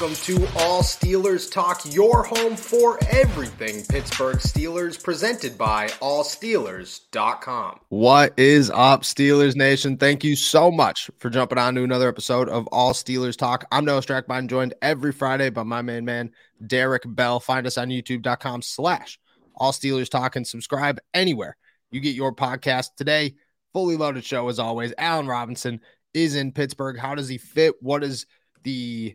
Welcome to All Steelers Talk, your home for everything Pittsburgh Steelers, presented by allsteelers.com. What is up, Steelers Nation? Thank you so much for jumping on to another episode of All Steelers Talk. I'm Noah Strackbein, joined every Friday by my main man, Derek Bell. Find us on youtube.com slash All Steelers Talk and subscribe anywhere you get your podcast today. Fully loaded show as always. Allen Robinson is in Pittsburgh. How does he fit? What is the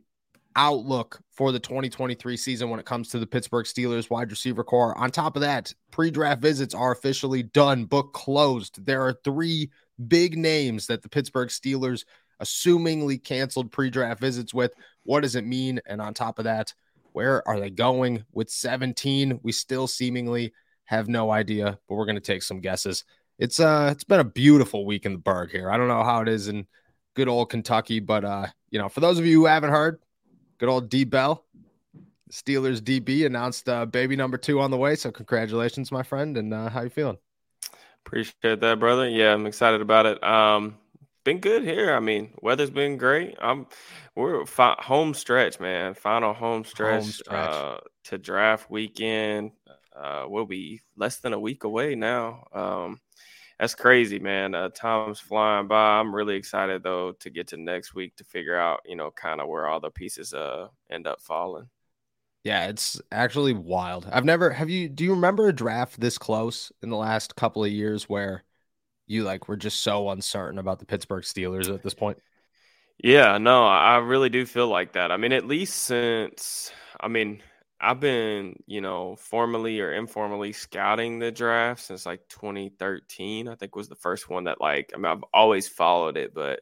outlook for the 2023 season when it comes to the Pittsburgh Steelers wide receiver corps. On top of that, pre-draft visits are officially done, book closed. There are three big names that the Pittsburgh Steelers assumingly canceled pre-draft visits with. What does it mean? And on top of that, where are they going with 17? We still seemingly have no idea, but we're going to take some guesses. It's uh it's been a beautiful week in the burg here. I don't know how it is in good old Kentucky, but uh you know, for those of you who haven't heard, good old D Bell, Steelers DB announced uh, baby number two on the way. So congratulations, my friend. And uh, how you feeling? Appreciate that, brother. Yeah, I'm excited about it. Um, been good here. I mean, weather's been great. I'm we're fi- home stretch, man. Final home stretch, stretch. Uh, to draft weekend. Uh, we'll be less than a week away now. Um, that's crazy, man. Uh, time's flying by. I'm really excited though to get to next week to figure out, you know, kind of where all the pieces uh end up falling. Yeah, it's actually wild. I've never have you do you remember a draft this close in the last couple of years where you like were just so uncertain about the Pittsburgh Steelers at this point? Yeah, no, I really do feel like that. I mean, at least since I mean, I've been, you know, formally or informally scouting the draft since like 2013. I think was the first one that like I mean, I've always followed it, but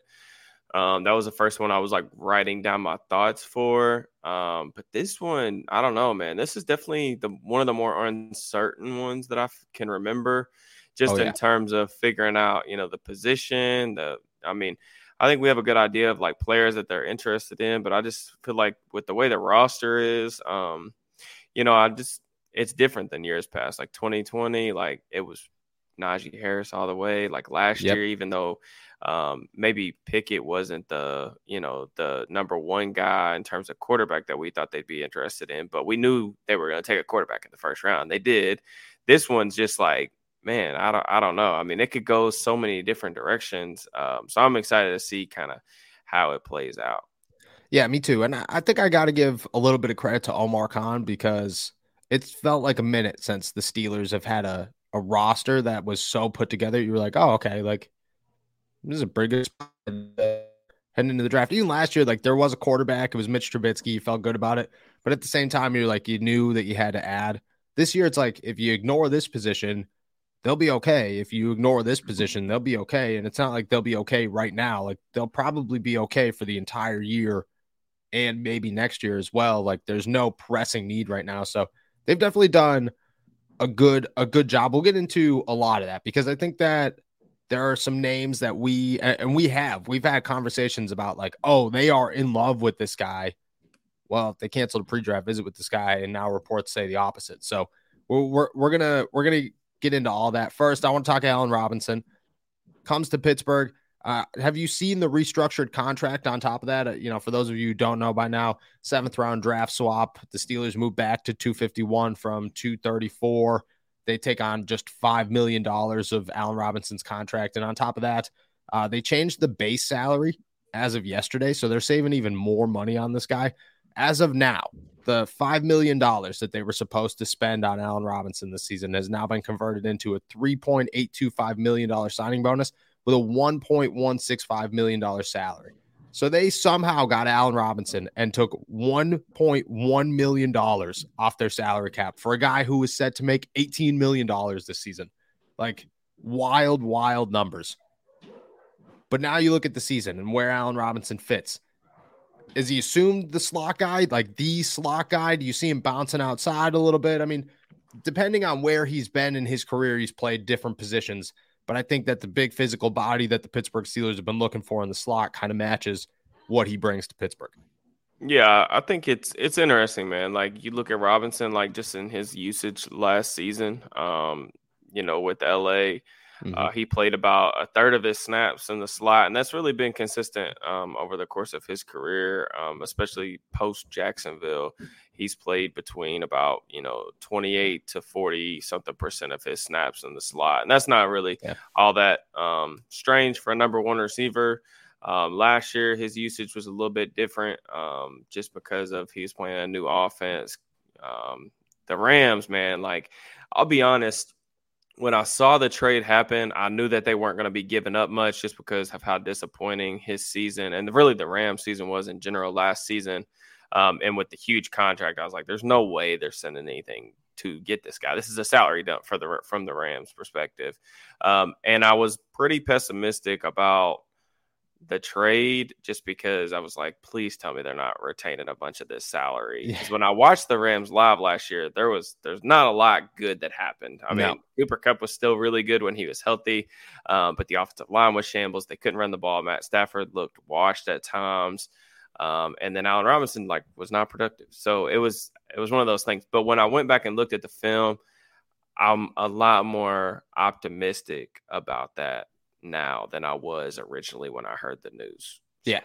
um, that was the first one I was like writing down my thoughts for. Um, but this one, I don't know, man. This is definitely the one of the more uncertain ones that I f- can remember, just Oh, in terms of figuring out, you know, the position. The, I mean, I think we have a good idea of like players that they're interested in, but I just feel like with the way the roster is, um, you know, I just it's different than years past. Like 2020, like it was Najee Harris all the way. Like last Yep. year, even though um, maybe Pickett wasn't the you know the number one guy in terms of quarterback that we thought they'd be interested in, but we knew they were going to take a quarterback in the first round. They did. This one's just like man, I don't I don't know. I mean, it could go so many different directions. Um, so I'm excited to see kind of how it plays out. Yeah, me too. And I think I got to give a little bit of credit to Omar Khan because it's felt like a minute since the Steelers have had a, a roster that was so put together. You were like, oh, okay, like this is a pretty good spot heading into the draft. Even last year, like there was a quarterback. It was Mitch Trubisky. You felt good about it. But at the same time, you're like, you knew that you had to add. This year, it's like if you ignore this position, they'll be okay. If you ignore this mm-hmm. position, they'll be okay. And it's not like they'll be okay right now. Like they'll probably be okay for the entire year and maybe next year as well. Like there's no pressing need right now. So they've definitely done a good a good job. We'll get into a lot of that because I think that there are some names that we and we have we've had conversations about like oh they are in love with this guy. Well, they canceled a pre-draft visit with this guy, and now reports say the opposite. So we're we're, we're gonna we're gonna get into all that. First, I want to talk to Allen Robinson. Comes to Pittsburgh. Uh, have you seen the restructured contract on top of that? Uh, you know, for those of you who don't know by now, seventh round draft swap. The Steelers move back to 251 from 234. They take on just $5 million of Allen Robinson's contract. And on top of that, uh, they changed the base salary as of yesterday. So they're saving even more money on this guy. As of now, the $5 million that they were supposed to spend on Allen Robinson this season has now been converted into a $3.825 million signing bonus with a $1.165 million salary. So they somehow got Allen Robinson and took $1.1 million off their salary cap for a guy who was set to make $18 million this season. Like wild, wild numbers. But now you look at the season and where Allen Robinson fits. Is he assumed the slot guy, like the slot guy? Do you see him bouncing outside a little bit? I mean, depending on where he's been in his career, he's played different positions. But I think that the big physical body that the Pittsburgh Steelers have been looking for in the slot kind of matches what he brings to Pittsburgh. Yeah, I think it's it's interesting, man. Like you look at Robinson, like just in his usage last season, um, you know, with LA, mm-hmm. uh, he played about a third of his snaps in the slot, and that's really been consistent um, over the course of his career, um, especially post Jacksonville. He's played between about you know twenty eight to forty something percent of his snaps in the slot, and that's not really yeah. all that um, strange for a number one receiver. Um, last year, his usage was a little bit different um, just because of he was playing a new offense. Um, the Rams, man, like I'll be honest, when I saw the trade happen, I knew that they weren't going to be giving up much just because of how disappointing his season and really the Rams season was in general last season. Um, and with the huge contract, I was like, there's no way they're sending anything to get this guy. This is a salary dump for the from the Rams perspective. Um, and I was pretty pessimistic about the trade just because I was like, please tell me they're not retaining a bunch of this salary. Because yeah. when I watched the Rams live last year, there was there's not a lot good that happened. I no. mean, Cooper Kupp was still really good when he was healthy, um, but the offensive line was shambles. They couldn't run the ball. Matt Stafford looked washed at times. Um, and then Allen Robinson like was not productive. So it was it was one of those things. But when I went back and looked at the film, I'm a lot more optimistic about that now than I was originally when I heard the news. Yeah.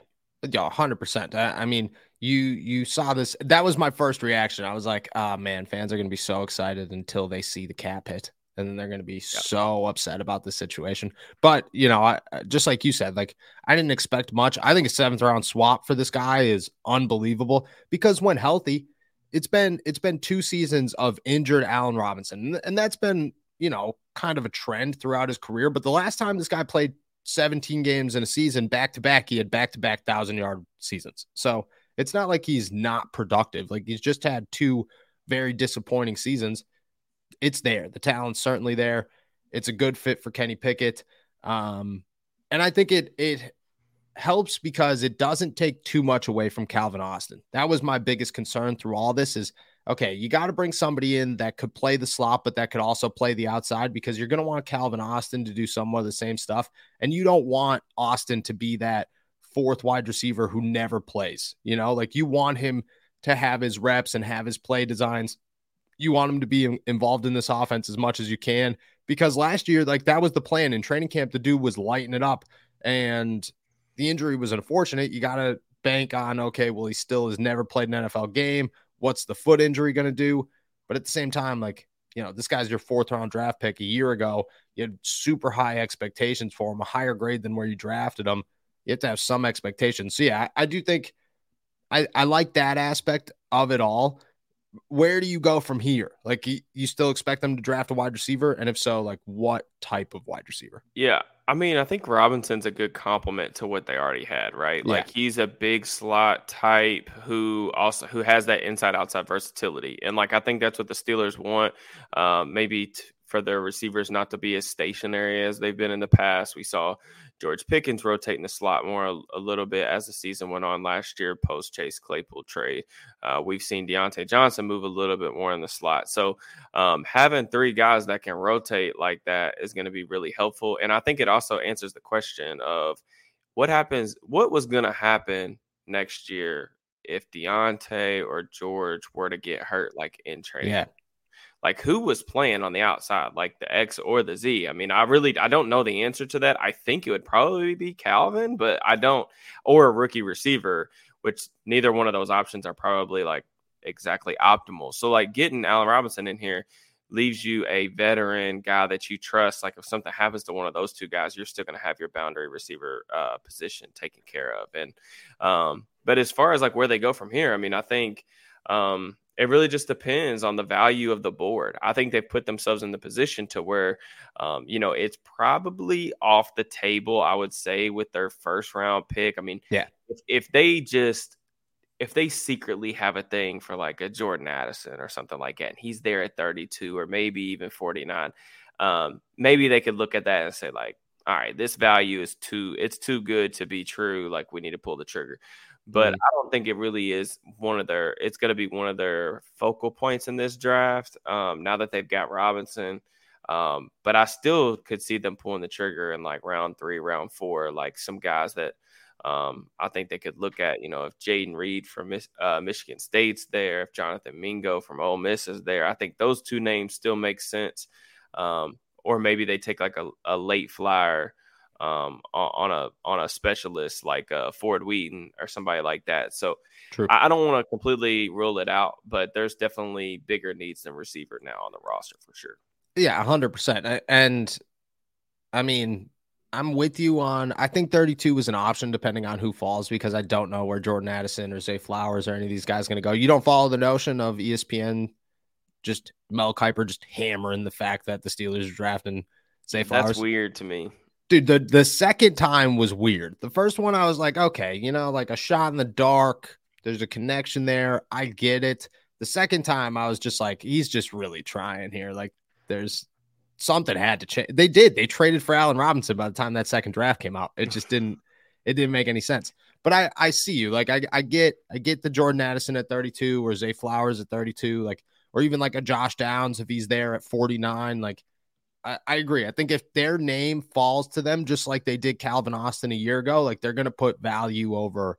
Yeah, hundred percent. I mean, you you saw this. That was my first reaction. I was like, "Ah, oh, man, fans are going to be so excited until they see the cap hit, and then they're going to be yep. so upset about the situation." But you know, I, just like you said, like I didn't expect much. I think a seventh round swap for this guy is unbelievable because when healthy, it's been it's been two seasons of injured Allen Robinson, and that's been you know, kind of a trend throughout his career. But the last time this guy played 17 games in a season back to back, he had back to back thousand yard seasons. So it's not like he's not productive. Like he's just had two very disappointing seasons. It's there. The talent's certainly there. It's a good fit for Kenny Pickett. Um, and I think it it helps because it doesn't take too much away from Calvin Austin. That was my biggest concern through all this is okay, you got to bring somebody in that could play the slot, but that could also play the outside because you're going to want Calvin Austin to do some of the same stuff. And you don't want Austin to be that fourth wide receiver who never plays. You know, like you want him to have his reps and have his play designs. You want him to be involved in this offense as much as you can because last year, like that was the plan in training camp. The dude was lighting it up and the injury was unfortunate. You got to bank on, okay, well, he still has never played an NFL game What's the foot injury going to do? But at the same time, like, you know, this guy's your fourth round draft pick a year ago. You had super high expectations for him, a higher grade than where you drafted him. You have to have some expectations. So, yeah, I, I do think I, I like that aspect of it all. Where do you go from here? Like, you, you still expect them to draft a wide receiver? And if so, like, what type of wide receiver? Yeah. I mean, I think Robinson's a good complement to what they already had, right? Yeah. Like he's a big slot type who also who has that inside outside versatility, and like I think that's what the Steelers want. Um, maybe t- for their receivers not to be as stationary as they've been in the past. We saw George Pickens rotating the slot more a, a little bit as the season went on last year post Chase Claypool trade. Uh, we've seen Diontae Johnson move a little bit more in the slot. So um, having three guys that can rotate like that is going to be really helpful. And I think it also answers the question of what happens, what was going to happen next year if Diontae or George were to get hurt like in training. Yeah like who was playing on the outside, like the X or the Z? I mean, I really I don't know the answer to that. I think it would probably be Calvin, but I don't or a rookie receiver, which neither one of those options are probably like exactly optimal. So like getting Allen Robinson in here leaves you a veteran guy that you trust. Like if something happens to one of those two guys, you're still going to have your boundary receiver uh, position taken care of. And um, but as far as like where they go from here, I mean, I think um, it really just depends on the value of the board. I think they've put themselves in the position to where, um, you know, it's probably off the table. I would say with their first round pick. I mean, yeah, if, if they just if they secretly have a thing for like a Jordan Addison or something like that, and he's there at 32 or maybe even 49, um, maybe they could look at that and say like, all right, this value is too it's too good to be true. Like we need to pull the trigger. But Mhm. I don't think it really is one of their. It's going to be one of their focal points in this draft. Um, now that they've got Robinson, um, but I still could see them pulling the trigger in like round three, round four, like some guys that um, I think they could look at. You know, if Jayden Reed from uh, Michigan State's there, if Jonathan Mingo from Ole Miss is there, I think those two names still make sense. Um, or maybe they take like a, a late flyer um, on, on a on a specialist like uh, Ford Wheaton or somebody like that. So True. I, I don't want to completely rule it out, but there's definitely bigger needs than receiver now on the roster for sure. Yeah, hundred percent. And I mean, I'm with you on. I think 32 is an option depending on who falls because I don't know where Jordan Addison or Zay Flowers or any of these guys going to go. You don't follow the notion of ESPN just Mel Kiper just hammering the fact that the Steelers are drafting Zay Flowers. That's weird to me. dude the the second time was weird. The first one i was like okay you know like a shot in the dark. There's a connection there. I get it. The second time i was just like he's just really trying here. Like there's something had to change they did. They traded for allen robinson by the time that second draft came out. It just didn't it didn't make any sense. But i i see you. Like i, I get i get the jordan addison at 32 or zay flowers at 32 like or even like a josh downs if he's there at 49 like I, I agree. I think if their name falls to them, just like they did Calvin Austin a year ago, like they're going to put value over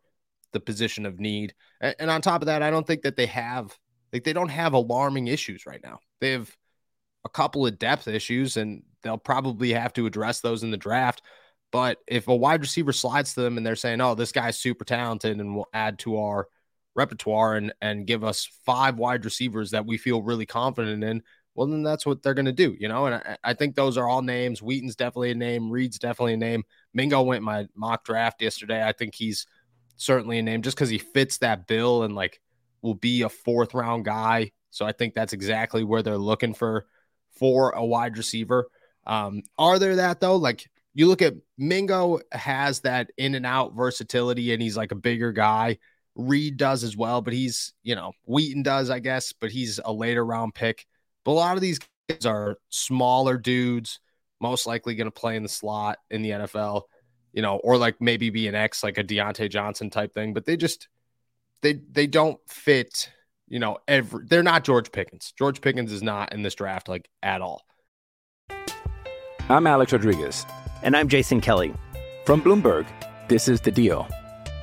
the position of need. And, and on top of that, I don't think that they have, like, they don't have alarming issues right now. They have a couple of depth issues, and they'll probably have to address those in the draft. But if a wide receiver slides to them and they're saying, oh, this guy's super talented and will add to our repertoire and, and give us five wide receivers that we feel really confident in, well, then that's what they're going to do, you know. And I, I, think those are all names. Wheaton's definitely a name. Reed's definitely a name. Mingo went my mock draft yesterday. I think he's certainly a name just because he fits that bill and like will be a fourth round guy. So I think that's exactly where they're looking for for a wide receiver. Um, are there that though? Like you look at Mingo has that in and out versatility, and he's like a bigger guy. Reed does as well, but he's you know Wheaton does, I guess, but he's a later round pick. But a lot of these kids are smaller dudes, most likely going to play in the slot in the NFL, you know, or like maybe be an X, like a Diontae Johnson type thing. But they just they they don't fit, you know, every they're not George Pickens. George Pickens is not in this draft like at all. I'm Alex Rodriguez. And I'm Jason Kelly. From Bloomberg, this is The Deal.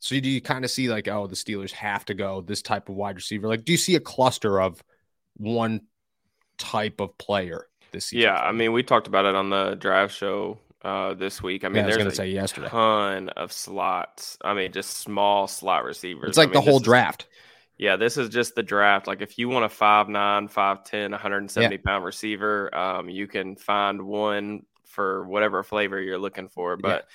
so do you kind of see like, oh, the Steelers have to go this type of wide receiver? Like, do you see a cluster of one type of player this season? Yeah, I mean, we talked about it on the drive show uh, this week. I mean, Yeah, I was there's gonna a say yesterday. ton of slots. I mean, just small slot receivers. it's like I the whole this is- draft. Yeah, this is just the draft. Like if you want a 5'9, 5'10, 170 pound receiver, um, you can find one for whatever flavor you're looking for. But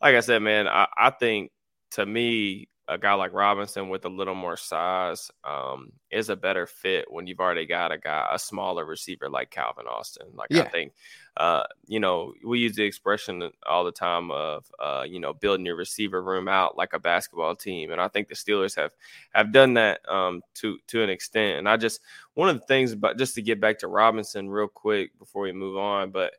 like I said, man, I, I think to me, a guy like Robinson with a little more size um, is a better fit when you've already got a guy, a smaller receiver like Calvin Austin. Like I think, uh, you know, we use the expression all the time of, uh, you know, building your receiver room out like a basketball team, and I think the Steelers have have done that um, to to an extent. And I just one of the things, but just to get back to Robinson real quick before we move on, but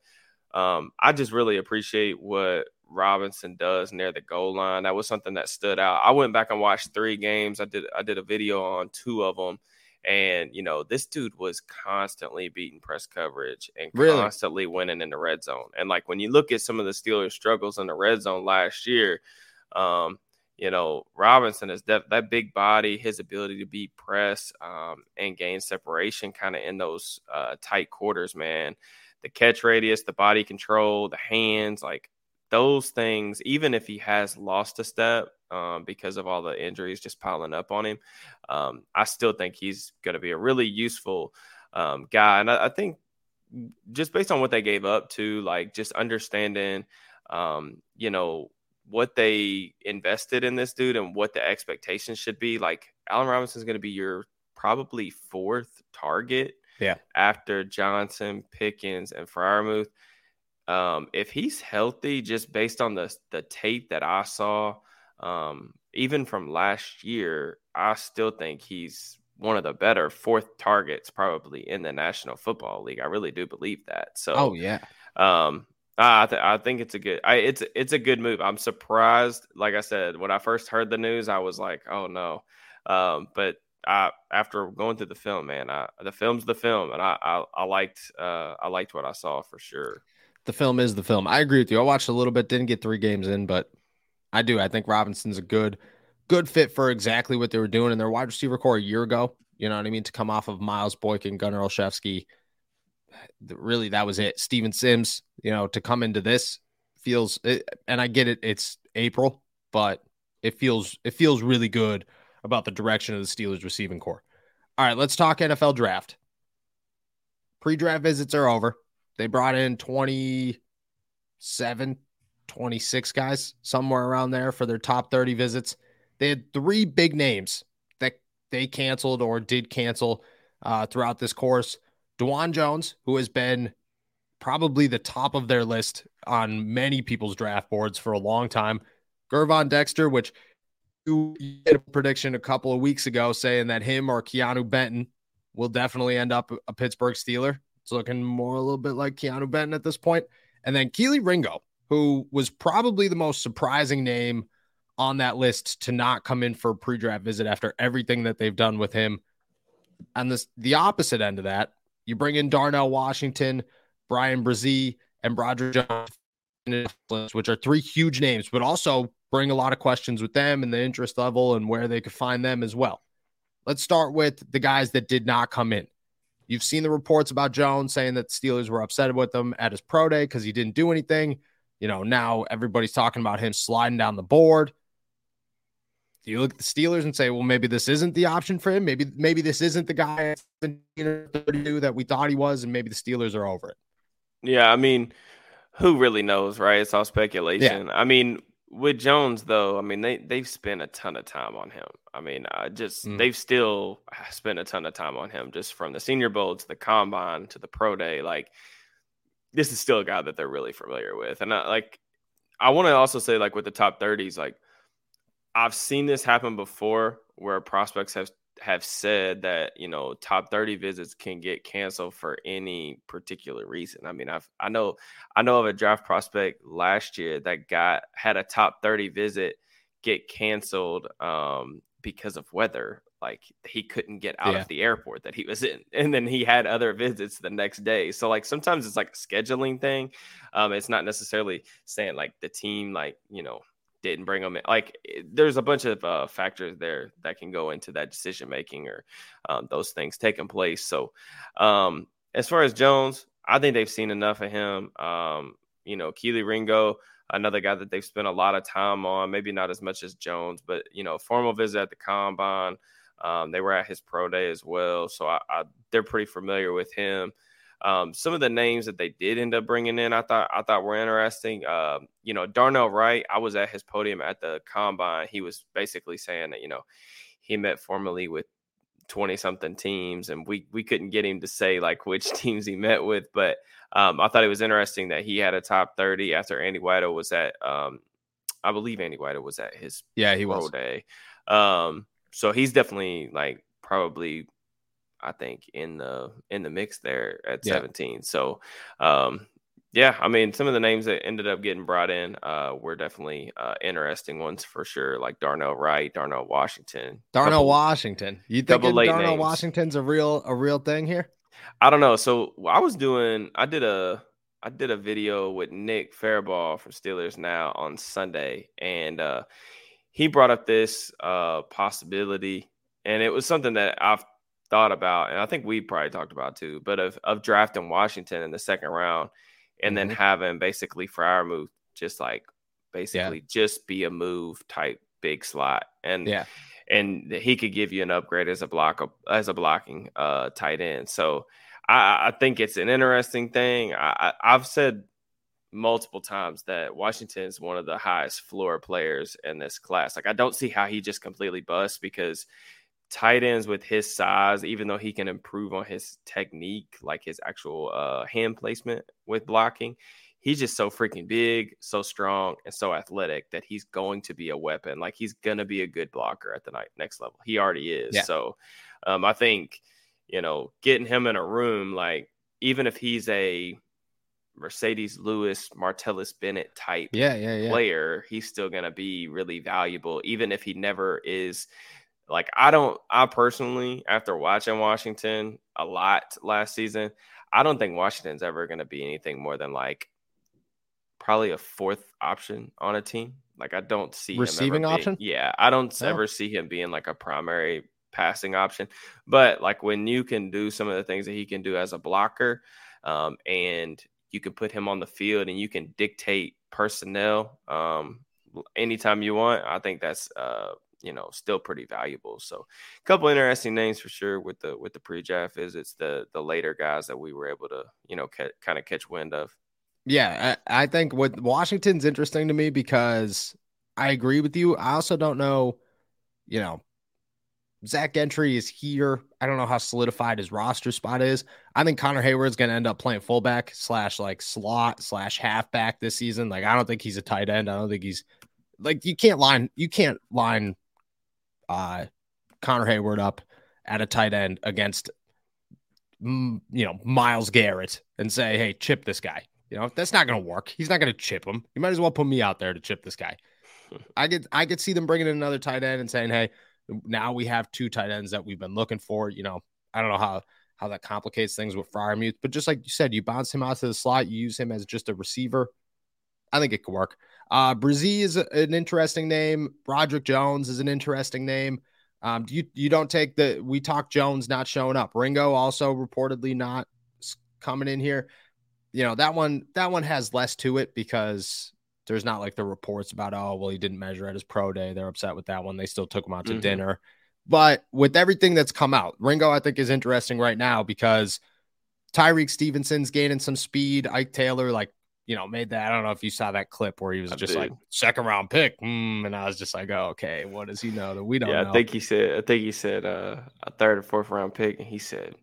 um, I just really appreciate what Robinson does near the goal line. That was something that stood out. I went back and watched three games. I did I did a video on two of them, and you know this dude was constantly beating press coverage and Really? constantly winning in the red zone. And like when you look at some of the Steelers' struggles in the red zone last year, um, you know Robinson is def- that big body, his ability to beat press um, and gain separation, kind of in those uh, tight quarters, man. The catch radius, the body control, the hands, like those things, even if he has lost a step um, because of all the injuries just piling up on him, um, I still think he's going to be a really useful um, guy. And I, I, think just based on what they gave up to, like just understanding, um, you know, what they invested in this dude and what the expectations should be. Like Allen Robinson is going to be your probably fourth target. Yeah. After Johnson, Pickens, and Freiermuth. Um, if he's healthy, just based on the the tape that I saw, um, even from last year, I still think he's one of the better fourth targets probably in the National Football League. I really do believe that. So, oh yeah, um, I th- I think it's a good I it's it's a good move. I'm surprised. Like I said, when I first heard the news, I was like, oh no. Um, but I after going through the film, man, I, the film's the film, and I I, I liked uh, I liked what I saw for sure. The film is the film. I agree with you. I watched a little bit, didn't get three games in, but I do. I think Robinson's a good good fit for exactly what they were doing in their wide receiver corps a year ago. You know what I mean? To come off of Miles Boykin, Gunnar Olszewski, really that was it. Steven Sims, you know, to come into this feels, and I get it, it's April, but it feels it feels really good about the direction of the Steelers receiving corps. All right, let's talk NFL draft. Pre-draft visits are over. They brought in 27, 26 guys, somewhere around there for their top 30 visits. They had three big names that they canceled or did cancel uh, throughout this course. Dawand Jones, who has been probably the top of their list on many people's draft boards for a long time. Gervon Dexter, which you did a prediction a couple of weeks ago saying that him or Keanu Benton will definitely end up a Pittsburgh Steeler. It's looking more a little bit like Keanu Benton at this point. And then Kelee Ringo, who was probably the most surprising name on that list to not come in for a pre-draft visit after everything that they've done with him. And this the opposite end of that, you bring in Darnell Washington, Bryan Bresee, and Broderick Jones, which are three huge names, but also bring a lot of questions with them and the interest level and where they could find them as well. Let's start with the guys that did not come in. You've seen the reports about Jones saying that the Steelers were upset with him at his pro day because he didn't do anything. You know, now everybody's talking about him sliding down the board. Do you look at the Steelers and say, well, maybe this isn't the option for him? Maybe maybe this isn't the guy that we thought he was, and maybe the Steelers are over it. Yeah, I mean, who really knows, right? It's all speculation. Yeah. I mean, with Jones though, I mean they they've spent a ton of time on him. I mean, uh, just mm. they've still spent a ton of time on him, just from the Senior Bowl to the Combine to the Pro Day. Like, this is still a guy that they're really familiar with, and I, like, I want to also say like with the top thirties, like I've seen this happen before where prospects have have said that you know top 30 visits can get canceled for any particular reason. I mean, I've I know I know of a draft prospect last year that got had a top 30 visit get canceled um, because of weather. Like he couldn't get out yeah. of the airport that he was in, and then he had other visits the next day. So like sometimes it's like a scheduling thing. Um, it's not necessarily saying like the team like you know didn't bring them in. Like eh, there's a bunch of uh, factors there that can go into that decision making or um, those things taking place. So um, as far as Jones, I think they've seen enough of him. Um, you know, Kelee Ringo, another guy that they've spent a lot of time on, maybe not as much as Jones, but you know, formal visit at the combine. Um, they were at his pro day as well, so I, I, they're pretty familiar with him. Um, some of the names that they did end up bringing in, I thought I thought were interesting. Uh, you know, Darnell Wright. I was at his podium at the combine. He was basically saying that you know he met formally with 20 something teams and we we couldn't get him to say like which teams he met with but um, i thought it was interesting that he had a top 30 after andy Weidl was at um, i believe andy Weidl was at his yeah he was day um, so he's definitely like probably I think in the in the mix there at yeah. 17. So um yeah, I mean some of the names that ended up getting brought in uh were definitely uh interesting ones for sure, like Darnell Wright, Darnell Washington. Darnell couple, Washington. You think Darnell names. Washington's a real a real thing here? I don't know. So I was doing I did a I did a video with Nick Farabaugh from Steelers Now on Sunday and uh he brought up this uh possibility and it was something that I've thought about, and I think we probably talked about too, but of of drafting Washington in the second round and mm-hmm. then having basically Freiermuth just like basically yeah. just be a move type big slot. And yeah. And he could give you an upgrade as a block as a blocking uh, tight end. So I, I think it's an interesting thing. I, have said multiple times that Washington is one of the highest floor players in this class. Like I don't see how he just completely busts because tight ends with his size, even though he can improve on his technique, like his actual uh, hand placement with blocking, he's just so freaking big, so strong, and so athletic that he's going to be a weapon. Like he's gonna be a good blocker at the next level. He already is. Yeah. So um, I think you know getting him in a room, like even if he's a Marcedes Lewis, Martellus Bennett type yeah, yeah, yeah. player, he's still going to be really valuable, even if he never is. Like, I don't, I personally, after watching Washington a lot last season, I don't think Washington's ever going to be anything more than like probably a fourth option on a team. Like, I don't see receiving option. Being, yeah, I don't oh. ever see him being like a primary passing option. But like when you can do some of the things that he can do as a blocker, um, and you can put him on the field and you can dictate personnel um, anytime you want. I think that's uh, you know still pretty valuable. So a couple interesting names for sure with the with the pre-draft is it's the the later guys that we were able to you know ca- kind of catch wind of. Yeah, I, I think what Washington's interesting to me because I agree with you. I also don't know, you know, Zach Gentry is here. I don't know how solidified his roster spot is. I think Connor Heyward's going to end up playing fullback slash like slot slash halfback this season. Like I don't think he's a tight end. I don't think he's like you can't line you can't line uh Connor Heyward up at a tight end against mm, you know Myles Garrett and say, "Hey, chip this guy." You know that's not going to work. He's not going to chip him. You might as well put me out there to chip this guy. I could I could see them bringing in another tight end and saying, "Hey." now we have two tight ends that we've been looking for. You know, I don't know how how that complicates things with Freiermuth, but just like you said, you bounce him out to the slot, you use him as just a receiver. I think it could work. Uh, Bresee is an interesting name. Broderick Jones is an interesting name. Um, you you don't take the we talk Jones not showing up. Ringo also reportedly not coming in here. You know that one that one has less to it because there's not like the reports about, oh, well, he didn't measure at his pro day. They're upset with that one. They still took him out to mm-hmm. dinner. But with everything that's come out, Ringo, I think, is interesting right now because Tyrique Stevenson's gaining some speed. Ike Taylor, like, you know, made that. I don't know if you saw that clip where he was I just did. like second round pick. Mm, and I was just like, oh, okay, what does he know that we don't yeah, know? I think he said, I think he said uh, a third or fourth round pick. And he said,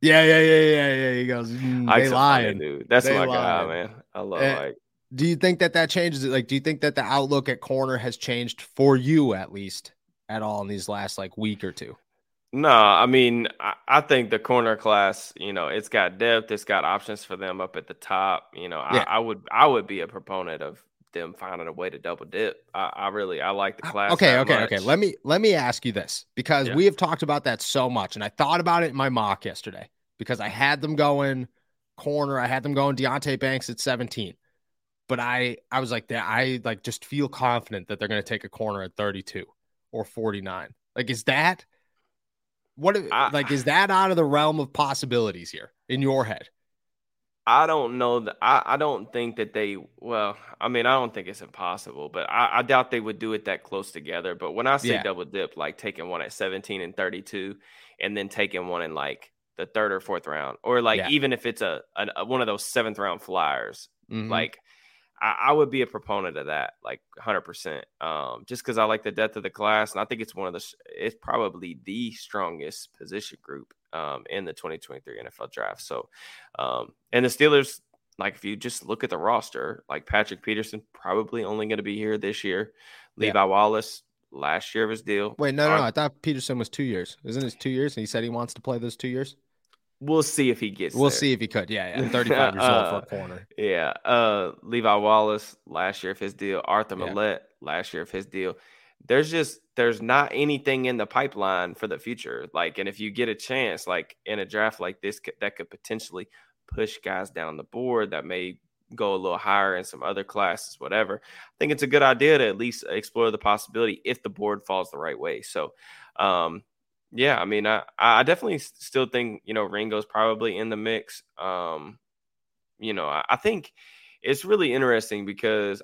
yeah, yeah, yeah, yeah, yeah. He goes, mm, they lying. Dude. That's they my lying. guy, man. I love and, Ike. Do you think that that changes it? Like, do you think that the outlook at corner has changed for you at least at all in these last like week or two? No, I mean, I, I think the corner class, you know, it's got depth, it's got options for them up at the top. You know, yeah. I, I, would, I would be a proponent of them finding a way to double dip. I, I really, I like the uh, class. Okay, okay, much. okay. Let me let me ask you this because yeah. we have talked about that so much, and I thought about it in my mock yesterday because I had them going corner, I had them going Deonte Banks at seventeen but I I was like that I like just feel confident that they're going to take a corner at 32 or 49. Like is that what I, like is that out of the realm of possibilities here in your head? I don't know that I, I don't think that they well, I mean, I don't think it's impossible, but I, I doubt they would do it that close together. But when I say yeah. double dip, like taking one at 17 and 32 and then taking one in like the third or fourth round, or like yeah. even if it's a, a, one of those seventh round flyers, mm-hmm. like I, I, would be a proponent of that, like 100%. Um, just because I like the depth of the class, and I think it's one of the, it's probably the strongest position group um, in the 2023 NFL draft. So, um, and the Steelers, like if you just look at the roster, like Patrick Peterson, probably only going to be here this year. Levi. Wallace, last year of his deal. Wait, no, no, no, I thought Peterson was two years. Isn't it two years? And he said he wants to play those two years. We'll see if he gets. We'll there. see if he could. Yeah, yeah. 35 years old for a uh, corner. Yeah. Uh, Levi Wallace last year of his deal. Arthur yeah. Last year of his deal. There's just there's not anything in the pipeline for the future. Like, and if you get a chance, like in a draft like this, that could potentially push guys down the board that may go a little higher in some other classes, whatever. I think it's a good idea to at least explore the possibility if the board falls the right way. So, um, yeah, I mean, I I definitely still think you know Ringo's probably in the mix. Um, you know, I, I think it's really interesting because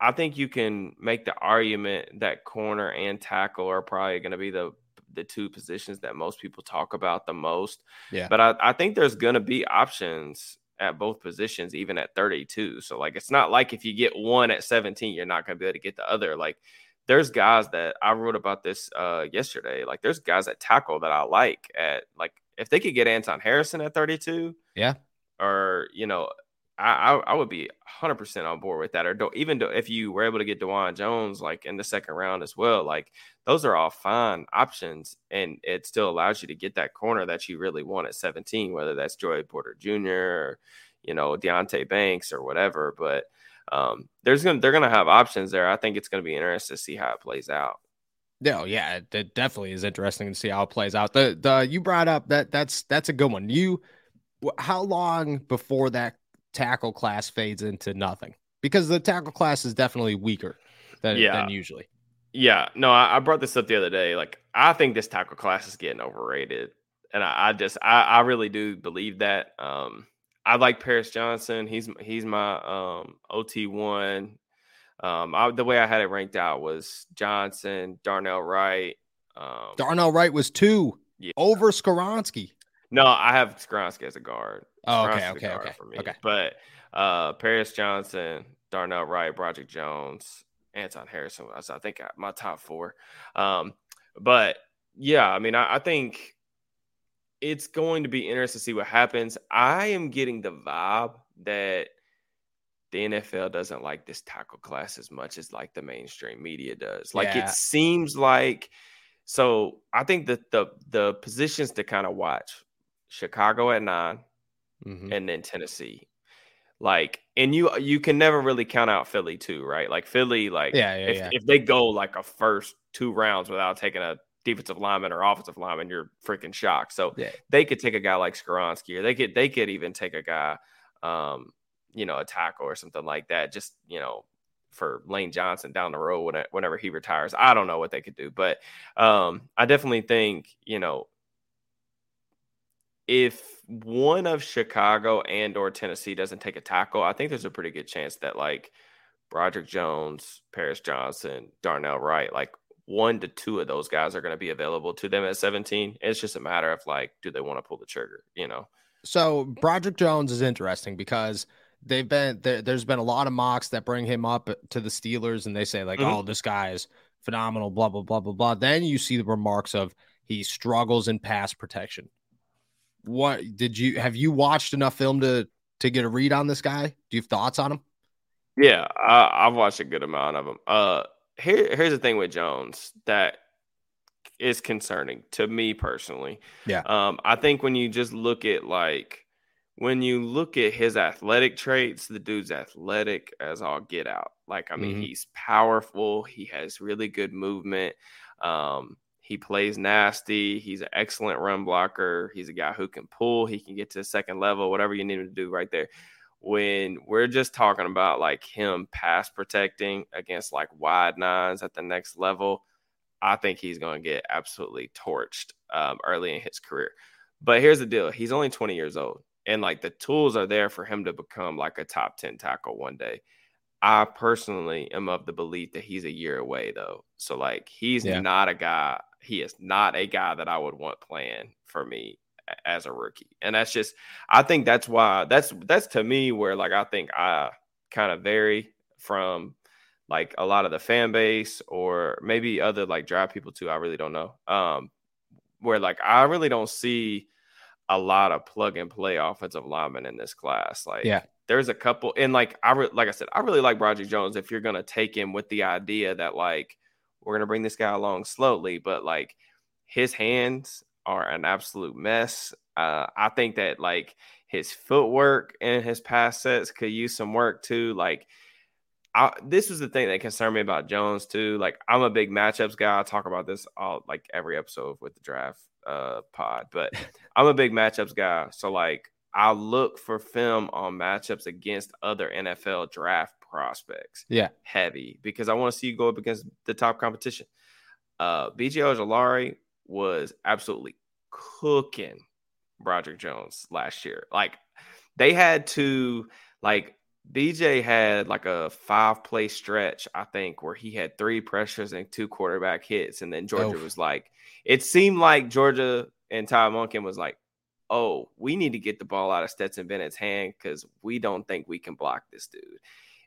I think you can make the argument that corner and tackle are probably going to be the the two positions that most people talk about the most. Yeah. But I, I think there's going to be options at both positions, even at 32. So like it's not like if you get one at 17, you're not gonna be able to get the other. Like there's guys that I wrote about this uh yesterday. Like there's guys at tackle that I like at like if they could get Anton Harrison at 32, yeah, or you know, I I, I would be 100 percent on board with that. Or don't, even if you were able to get Dawand Jones like in the second round as well, like those are all fine options, and it still allows you to get that corner that you really want at 17, whether that's Joey Porter Jr. or you know Deonte Banks or whatever. But um, there's gonna they're gonna have options there. I think it's gonna be interesting to see how it plays out. No, yeah, it definitely is interesting to see how it plays out. The the you brought up that that's that's a good one. You how long before that tackle class fades into nothing? Because the tackle class is definitely weaker than, yeah. than usually. Yeah, no, I, I, brought this up the other day. Like, I think this tackle class is getting overrated, and I, I just, I, I, really do believe that. Um, I like Paris Johnson. He's he's my um, OT one. Um, I, the way I had it ranked out was Johnson, Darnell Wright. Um, Darnell Wright was two yeah. over Skoronski. No, I have Skoronski as a guard. Oh, okay, okay, okay, for me. okay. But uh, Paris Johnson, Darnell Wright, Broderick Jones, Anton Harrison was I think my top four. Um, but yeah, I mean, I, I think it's going to be interesting to see what happens. I am getting the vibe that the NFL doesn't like this tackle class as much as like the mainstream media does. Like yeah. it seems like so I think that the the positions to kind of watch Chicago at 9 mm-hmm. and then Tennessee. Like, and you you can never really count out Philly too, right? Like Philly, like yeah, yeah, if, yeah. if they go like a first two rounds without taking a defensive lineman or offensive lineman, you're freaking shocked. So yeah. they could take a guy like Skoronski, or they could they could even take a guy, um, you know, a tackle or something like that. Just you know, for Lane Johnson down the road whenever he retires. I don't know what they could do, but um, I definitely think you know if one of Chicago and or Tennessee doesn't take a tackle, I think there's a pretty good chance that like Broderick Jones, Paris Johnson, Darnell Wright, like one to two of those guys are going to be available to them at 17. It's just a matter of like, do they want to pull the trigger, you know? So Broderick Jones is interesting because they've been there, has been a lot of mocks that bring him up to the Steelers and they say like, mm-hmm. oh, this guy is phenomenal, blah, blah, blah, blah, blah. Then you see the remarks of he struggles in pass protection what did you have you watched enough film to to get a read on this guy? Do you have thoughts on him? Yeah, I, have watched a good amount of him. Uh, here, here's the thing with Jones that is concerning to me personally. Yeah. Um, I think when you just look at like when you look at his athletic traits, the dude's athletic as all get out. Like, I mean, mm-hmm. he's powerful. He has really good movement. Um, he plays nasty. He's an excellent run blocker. He's a guy who can pull. He can get to the second level, whatever you need him to do right there. When we're just talking about like him pass protecting against like wide nines at the next level, I think he's going to get absolutely torched um, early in his career. But here's the deal he's only 20 years old, and like the tools are there for him to become like a top 10 tackle one day. I personally am of the belief that he's a year away though. So like he's yeah. not a guy he is not a guy that I would want playing for me as a rookie. And that's just I think that's why that's that's to me where like I think I kind of vary from like a lot of the fan base or maybe other like draft people too. I really don't know. Um where like I really don't see a lot of plug and play offensive linemen in this class. Like yeah. there's a couple and like I re- like I said, I really like Roger Jones if you're gonna take him with the idea that like we're gonna bring this guy along slowly, but like his hands are an absolute mess. Uh, I think that like his footwork and his pass sets could use some work too. Like, I, this was the thing that concerned me about Jones too. Like, I'm a big matchups guy. I talk about this all like every episode with the draft uh, pod, but I'm a big matchups guy. So like, I look for film on matchups against other NFL draft prospects. Yeah. Heavy because I want to see you go up against the top competition. Uh BJ Ojulari was absolutely cooking Broderick Jones last year. Like they had to like BJ had like a five play stretch, I think, where he had three pressures and two quarterback hits. And then Georgia was like, it seemed like Georgia and Ty Monken was like, oh, we need to get the ball out of Stetson Bennett's hand because we don't think we can block this dude.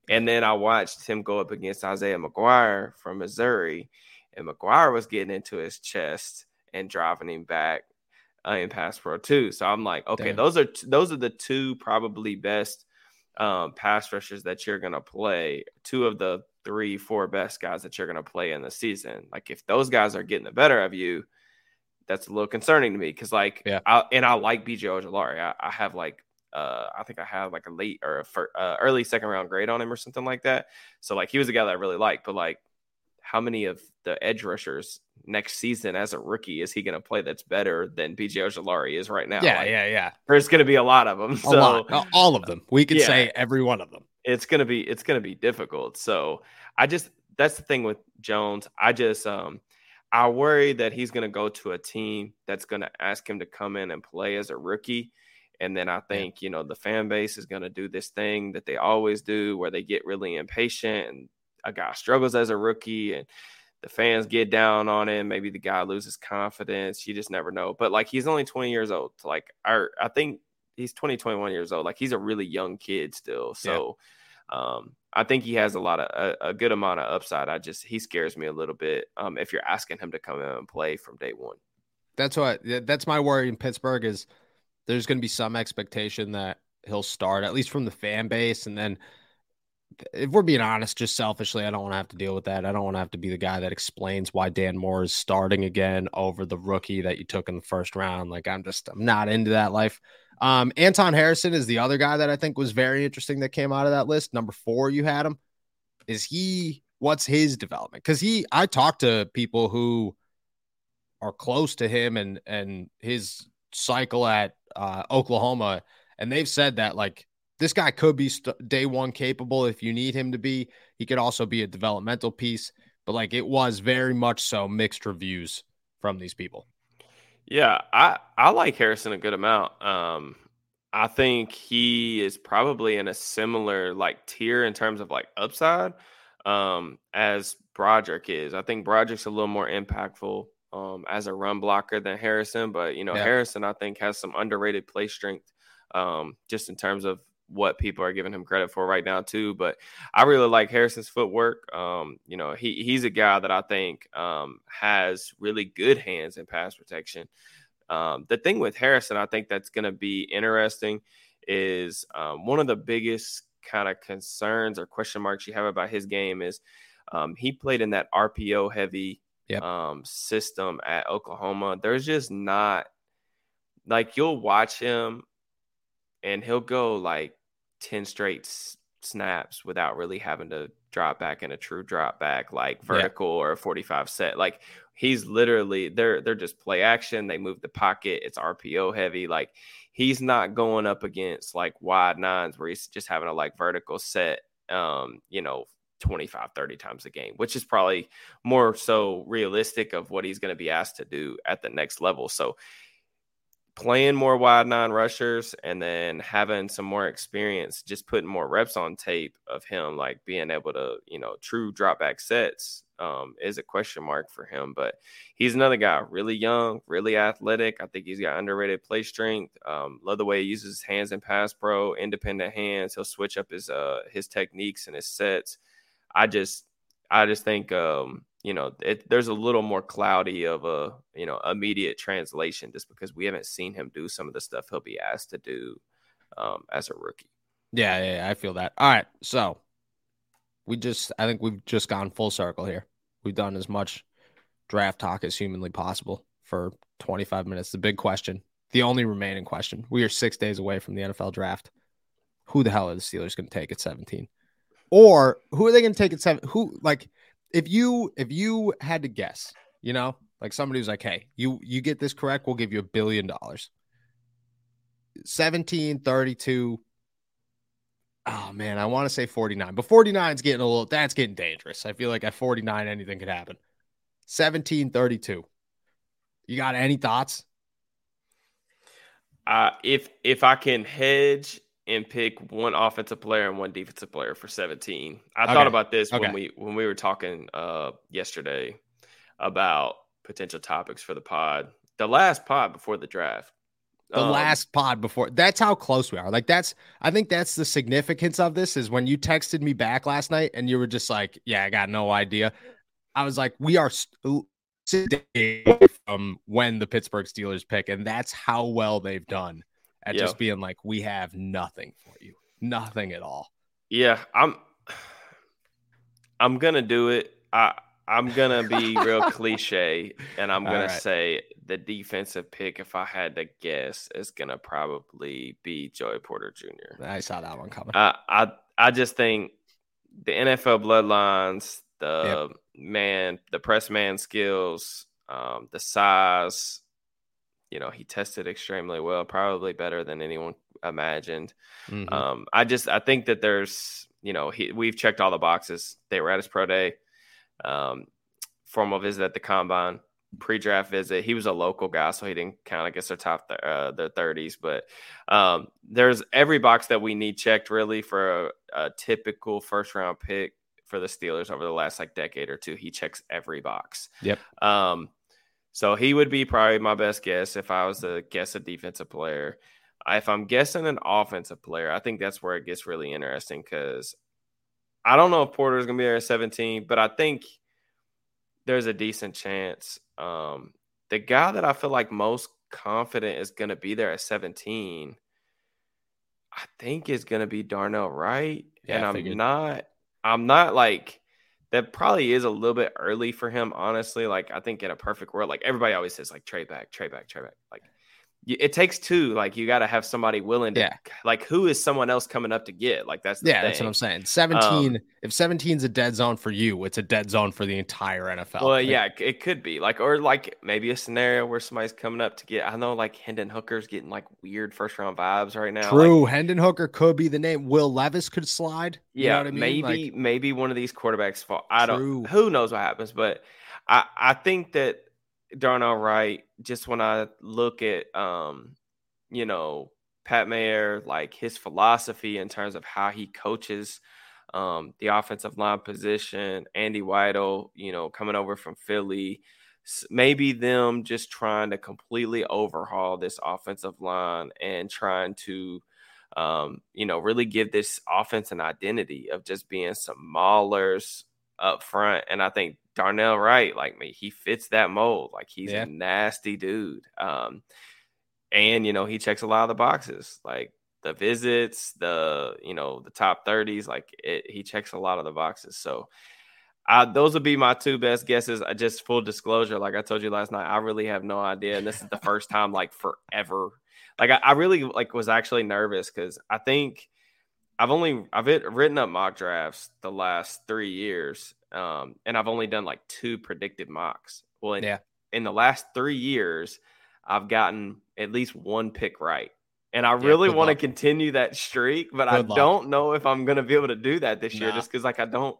And then I watched him go up against Isaiah McGuire from Missouri, and McGuire was getting into his chest and driving him back uh, in pass pro too. So I'm like, okay, Damn. those are t- those are the two probably best um, pass rushers that you're gonna play. Two of the three, four best guys that you're gonna play in the season. Like if those guys are getting the better of you, that's a little concerning to me because like, yeah, I, and I like BJ Ojulari. I, I have like uh, I think I have like a late or a fir- uh, early second round grade on him or something like that. So like he was a guy that I really liked, but like how many of the edge rushers next season as a rookie is he going to play that's better than BJ Ojulari is right now? Yeah, like, yeah, yeah. There's going to be a lot of them. So, a lot. all of them. We could yeah, say every one of them. It's going to be it's going to be difficult. So I just that's the thing with Jones. I just um I worry that he's going to go to a team that's going to ask him to come in and play as a rookie. And then I think, you know, the fan base is going to do this thing that they always do where they get really impatient and a guy struggles as a rookie and the fans get down on him. Maybe the guy loses confidence. You just never know. But like he's only 20 years old. Like our, I think he's 20, 21 years old. Like he's a really young kid still. So yeah. um, I think he has a lot of a, a, good amount of upside. I just he scares me a little bit um, if you're asking him to come in and play from day one. That's what that's my worry in Pittsburgh is there's going to be some expectation that he'll start at least from the fan base and then if we're being honest, just selfishly, I don't want to have to deal with that. I don't want to have to be the guy that explains why Dan Moore is starting again over the rookie that you took in the first round. Like I'm just I'm not into that life. Um, Anton Harrison is the other guy that I think was very interesting that came out of that list. Number four, you had him. Is he what's his development? Because he I talked to people who are close to him and and his cycle at uh, Oklahoma, and they've said that like this guy could be st- day one capable if you need him to be. He could also be a developmental piece, but like it was very much so mixed reviews from these people. Yeah, I I like Harrison a good amount. Um, I think he is probably in a similar like tier in terms of like upside um, as Broderick is. I think Broderick's a little more impactful um, as a run blocker than Harrison, but you know yeah. Harrison I think has some underrated play strength um, just in terms of what people are giving him credit for right now too. But I really like Harrison's footwork. Um, you know, he he's a guy that I think um, has really good hands in pass protection. Um, the thing with Harrison, I think that's going to be interesting, is um, one of the biggest kind of concerns or question marks you have about his game is um, he played in that RPO heavy yep. Um, system at Oklahoma. There's just not like you'll watch him and he'll go like 10 straight snaps without really having to drop back in a true drop back like vertical yeah. or a 45 set. Like he's literally they're they're just play action. They move the pocket. It's rpo heavy. Like he's not going up against like wide nines where he's just having a like vertical set um you know 25 30 times a game which is probably more so realistic of what he's going to be asked to do at the next level. So playing more wide nine rushers and then having some more experience, just putting more reps on tape of him, like being able to, you know, true drop back sets um, is a question mark for him. But he's another guy, really young, really athletic. I think he's got underrated play strength. Um, love the way he uses his hands in pass pro, independent hands. He'll switch up his uh his techniques and his sets. I just I just think um you know, it, there's a little more cloudy of a, you know, immediate translation just because we haven't seen him do some of the stuff he'll be asked to do um, as a rookie. Yeah, yeah, yeah, I feel that. All right. So we just, I think we've just gone full circle here. We've done as much draft talk as humanly possible for 25 minutes. The big question, the only remaining question. We are six days away from the NFL draft. Who the hell are the Steelers going to take at 17? Or who are they going to take at seven? Who, like, if you if you had to guess, you know, like somebody who's like, "Hey, you you get this correct, we'll give you a billion dollars." 17, 32. Oh man, I want to say 49, but 49 is getting a little that's getting dangerous. I feel like at 49 anything could happen. 17, 32. You got any thoughts? Uh, if if I can hedge and pick one offensive player and one defensive player for 17. I okay. thought about this okay. when we when we were talking uh, yesterday about potential topics for the pod. The last pod before the draft, the um, last pod before. That's how close we are. Like that's I think that's the significance of this is when you texted me back last night and you were just like, "Yeah, I got no idea." I was like, "We are from when the Pittsburgh Steelers pick, and that's how well they've done at yeah. just being like, we have nothing for you, nothing at all." Yeah, I'm. I'm gonna do it. I I'm gonna be real cliche, and I'm gonna right. say the defensive pick, if I had to guess, is gonna probably be Joey Porter Jr. I saw that one coming. I I, I just think the NFL bloodlines, the yep. man, the press man skills, um, the size. You know, he tested extremely well, probably better than anyone imagined. Mm-hmm. Um, I just I think that there's you know he, we've checked all the boxes. They were at his pro day, um, formal visit at the combine pre-draft visit. He was a local guy, so he didn't count against their top th- uh, their thirties. But um, there's every box that we need checked really for a, a, typical first round pick for the Steelers over the last like decade or two. He checks every box. Yep. Um, so he would be probably my best guess if I was to guess a defensive player. If I'm guessing an offensive player, I think that's where it gets really interesting because I don't know if Porter is going to be there at 17, but I think there's a decent chance um, the guy that I feel like most confident is going to be there at 17, I think is going to be Darnell Wright. Yeah, and I'm not, I'm not like, that probably is a little bit early for him, honestly. Like, I think in a perfect world, like everybody always says, like, trade back, trade back, trade back. Like, it takes two. Like you got to have somebody willing to. Yeah. Like who is someone else coming up to get? Like that's yeah. Thing. That's what I'm saying. Seventeen. Um, if 17 is a dead zone for you, it's a dead zone for the entire NFL. Well, like, yeah, it could be like or like maybe a scenario where somebody's coming up to get. I know like Hendon Hooker's getting like weird first round vibes right now. True. Like, Hendon Hooker could be the name. Will Levis could slide. Yeah, I mean? maybe like, maybe one of these quarterbacks fall. I true. don't. Who knows what happens? But I I think that Darnell Wright. Just when I look at um you know, Pat Meyer, like his philosophy in terms of how he coaches um, the offensive line position, Andy Weidl, you know, coming over from Philly, maybe them just trying to completely overhaul this offensive line and trying to, um, you know, really give this offense an identity of just being some maulers up front. And I think Darnell Wright, like me, he fits that mold. Like he's yeah. a nasty dude. Um, and you know he checks a lot of the boxes like the visits the you know the top 30s like it, he checks a lot of the boxes so uh, those would be my two best guesses I just full disclosure like i told you last night i really have no idea and this is the first time like forever like I, I really like was actually nervous because i think i've only i've written up mock drafts the last three years um, and i've only done like two predicted mocks well in, yeah. in the last three years I've gotten at least one pick right. And I really yeah, want to continue that streak, but good I luck. don't know if I'm going to be able to do that this year just cuz like I don't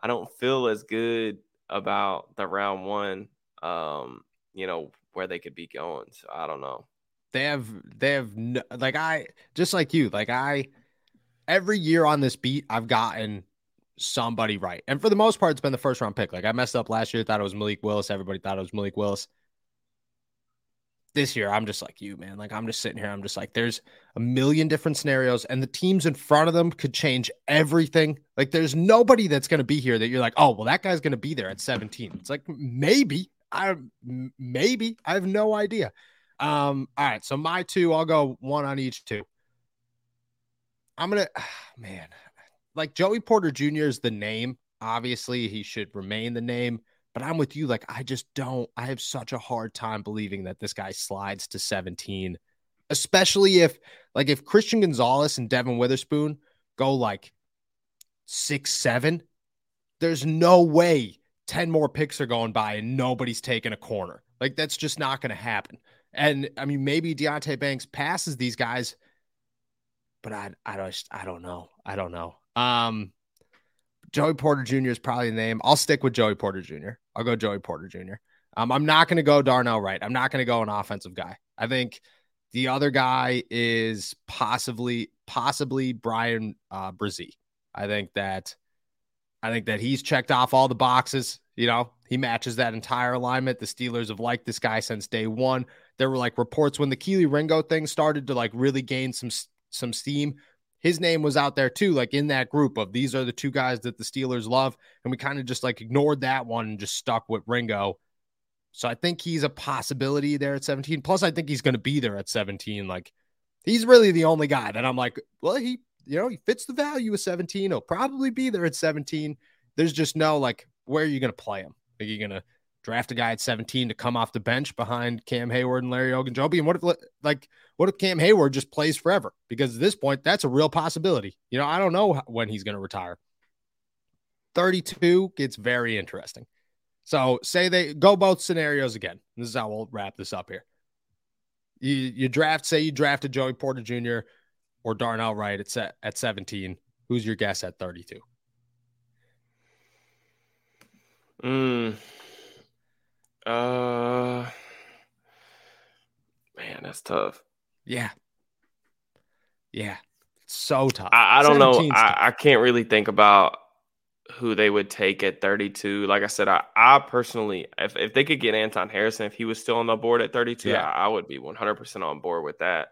I don't feel as good about the round 1 um you know where they could be going. So I don't know. They have they have no, like I just like you, like I every year on this beat I've gotten somebody right. And for the most part it's been the first round pick. Like I messed up last year, thought it was Malik Willis, everybody thought it was Malik Willis this year I'm just like you, man. Like I'm just sitting here. I'm just like, there's a million different scenarios, and the teams in front of them could change everything. Like there's nobody that's going to be here that you're like, oh, well, that guy's going to be there at 17. It's like maybe I maybe I have no idea. Um, all right, so my two, I'll go one on each two. I'm gonna, man, like Joey Porter Jr. is the name. Obviously, he should remain the name. But I'm with you. Like, I just don't, I have such a hard time believing that this guy slides to 17, especially if, like, if Christian Gonzalez and Devon Witherspoon go like six, seven, there's no way 10 more picks are going by and nobody's taking a corner. Like, that's just not going to happen. And I mean, maybe Deonte Banks passes these guys, but I, I don't, I don't know. I don't know. Um, Joey Porter Jr. is probably the name. I'll stick with Joey Porter Jr. I'll go Joey Porter Jr. Um, I'm not going to go Darnell Wright. I'm not going to go an offensive guy. I think the other guy is possibly possibly Bryan uh, Bresee. I think that I think that he's checked off all the boxes. You know, he matches that entire alignment. The Steelers have liked this guy since day one. there were like reports when the Kelee Ringo thing started to like really gain some some steam. His name was out there too, like in that group of these are the two guys that the Steelers love, and we kind of just like ignored that one and just stuck with Ringo. So I think he's a possibility there at 17. Plus, I think he's going to be there at 17. Like he's really the only guy that I'm like, well, he you know he fits the value of 17. He'll probably be there at 17. There's just no like where are you going to play him? Are you going to draft a guy at 17 to come off the bench behind Cam Heyward and Larry Ogunjobi? And what if like what if Cam Heyward just plays forever? Because at this point, that's a real possibility. You know, I don't know when he's going to retire. 32 gets very interesting. So say they go both scenarios again. This is how we'll wrap this up here. You you draft, say you drafted Joey Porter Jr. or Darnell Wright at at 17. Who's your guess at 32? Mm. Uh man, that's tough. Yeah. Yeah. so tough. I, I don't know. I, I, can't really think about who they would take at 32. Like I said, I, I personally, if, if they could get Anton Harrison, if he was still on the board at 32, yeah. I, I would be 100% on board with that.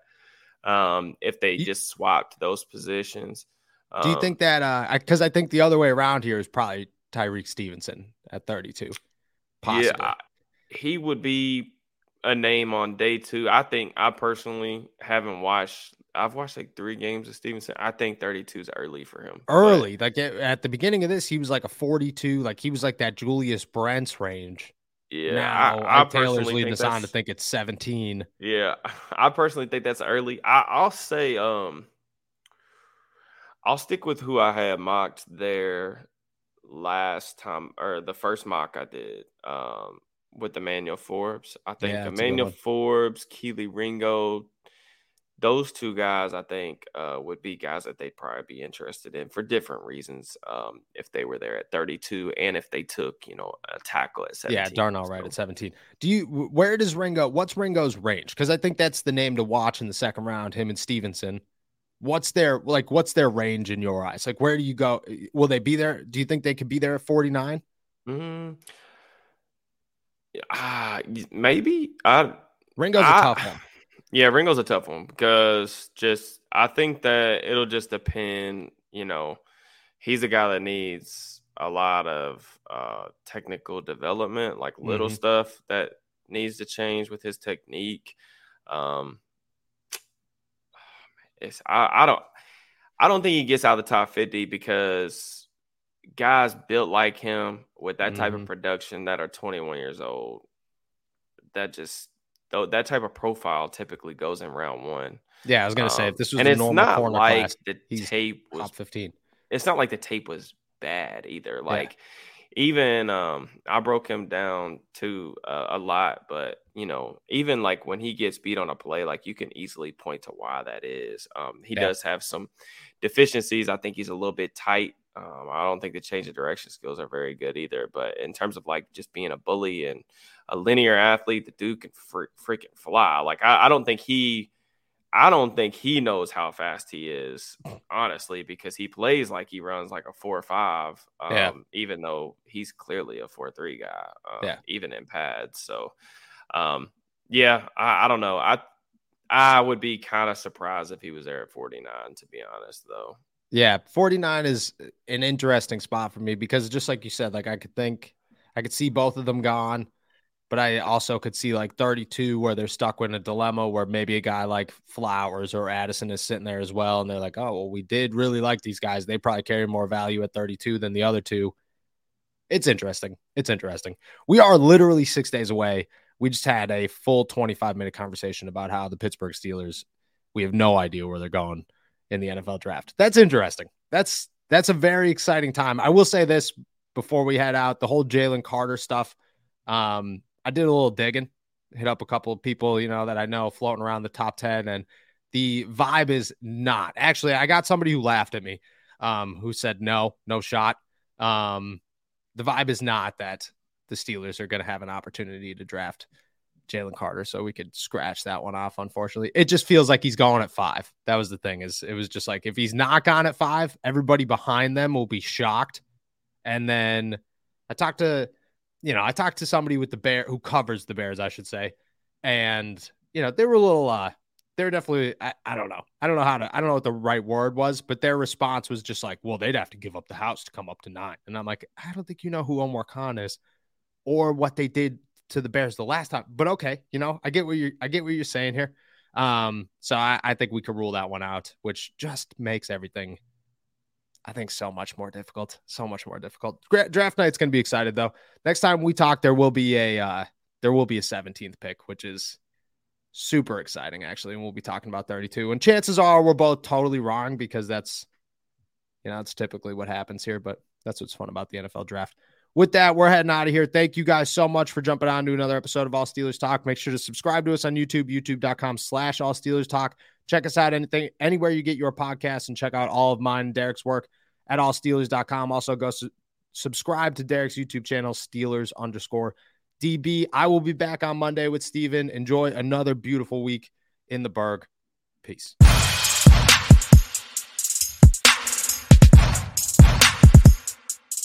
Um, if they you, just swapped those positions. Um, do you think that, uh, because I, I think the other way around here is probably Tyrique Stevenson at 32. Possibly. Yeah, he would be a name on day two. I think I personally haven't watched. I've watched like three games of Stevenson. I think 32 is early for him. Early, but, like at the beginning of this, he was like a 42. Like he was like that Julius Brents range. Yeah, now I, I Taylor's leading us on to think it's 17. Yeah, I personally think that's early. I, I'll say, um, I'll stick with who I had mocked there last time or the first mock I did. Um, with Emmanuel Forbes. I think yeah, Emmanuel Forbes, Kelee Ringo, those two guys, I think, uh, would be guys that they'd probably be interested in for different reasons. Um, if they were there at 32, and if they took, you know, a tackle at 17. Yeah, Darnell so. Wright at 17. Do you? Where does Ringo? What's Ringo's range? Because I think that's the name to watch in the second round. Him and Stevenson. What's their like? What's their range in your eyes? Like, where do you go? Will they be there? Do you think they could be there at 49? Mm-hmm. Uh, maybe. I Ringo's I, a tough one. Yeah, Ringo's a tough one because just I think that it'll just depend. You know, he's a guy that needs a lot of uh, technical development, like little mm-hmm. stuff that needs to change with his technique. Um, it's I, I don't I don't think he gets out of the top fifty because guys built like him with that type mm-hmm. of production that are 21 years old, that just though that type of profile typically goes in round one. Yeah, I was gonna um, say if this was and it's not like class, the tape was top 15. It's not like the tape was bad either. Like yeah. even um I broke him down to uh, a lot, but you know, even like when he gets beat on a play, like you can easily point to why that is. Um he yeah. does have some deficiencies. I think he's a little bit tight um, I don't think the change of direction skills are very good either. But in terms of like just being a bully and a linear athlete, the dude can fr- freaking fly. Like I, I, don't think he, I don't think he knows how fast he is, honestly, because he plays like he runs like a four or five. Um, yeah. Even though he's clearly a four three guy. Um, yeah. Even in pads. So, um, yeah, I, I don't know. I I would be kind of surprised if he was there at 49, to be honest, though. Yeah, 49 is uh, an interesting spot for me because just like you said, like I could think I could see both of them gone, but I also could see like 32 where they're stuck with a dilemma where maybe a guy like Flowers or Addison is sitting there as well. And they're like, oh, well, we did really like these guys. They probably carry more value at 32 than the other two. It's interesting. It's interesting. We are literally six days away. We just had a full 25 minute conversation about how the Pittsburgh Steelers, we have no idea where they're going in the NFL draft. That's interesting. That's that's a very exciting time. I will say this before we head out: the whole Jalen Carter stuff. Um, I did a little digging, hit up a couple of people, you know, that I know floating around the top ten, and the vibe is not. Actually, I got somebody who laughed at me, um, who said no, no shot. Um, the vibe is not that the Steelers are going to have an opportunity to draft Jalen Carter, so we could scratch that one off. Unfortunately, it just feels like he's going at five. That was the thing. Is it was just like if he's not gone at five, everybody behind them will be shocked. And then I talked to, you know, I talked to somebody with the bear who covers the Bears, I should say, and you know they were a little uh they're definitely I, I don't know i don't know how to i don't know what the right word was but their response was just like well they'd have to give up the house to come up to nine and i'm like i don't think you know who omar khan is or what they did to the bears the last time but okay you know i get what you're i get what you're saying here um so i, I think we could rule that one out which just makes everything I think so much more difficult. So much more difficult. Draft night's going to be excited though. Next time we talk, there will be a uh, there will be a 17th pick, which is super exciting actually, and we'll be talking about 32. And chances are we're both totally wrong because that's you know that's typically what happens here. But that's what's fun about the NFL draft. With that, we're heading out of here. Thank you guys so much for jumping on to another episode of All Steelers Talk. Make sure to subscribe to us on YouTube, youtube.com slash All Steelers Talk. Check us out anything anywhere you get your podcasts and check out all of mine and Derek's work at allsteelers.com. Also, go su- subscribe to Derek's YouTube channel, Steelers underscore DB. I will be back on Monday with Steven. Enjoy another beautiful week in the Burgh. Peace.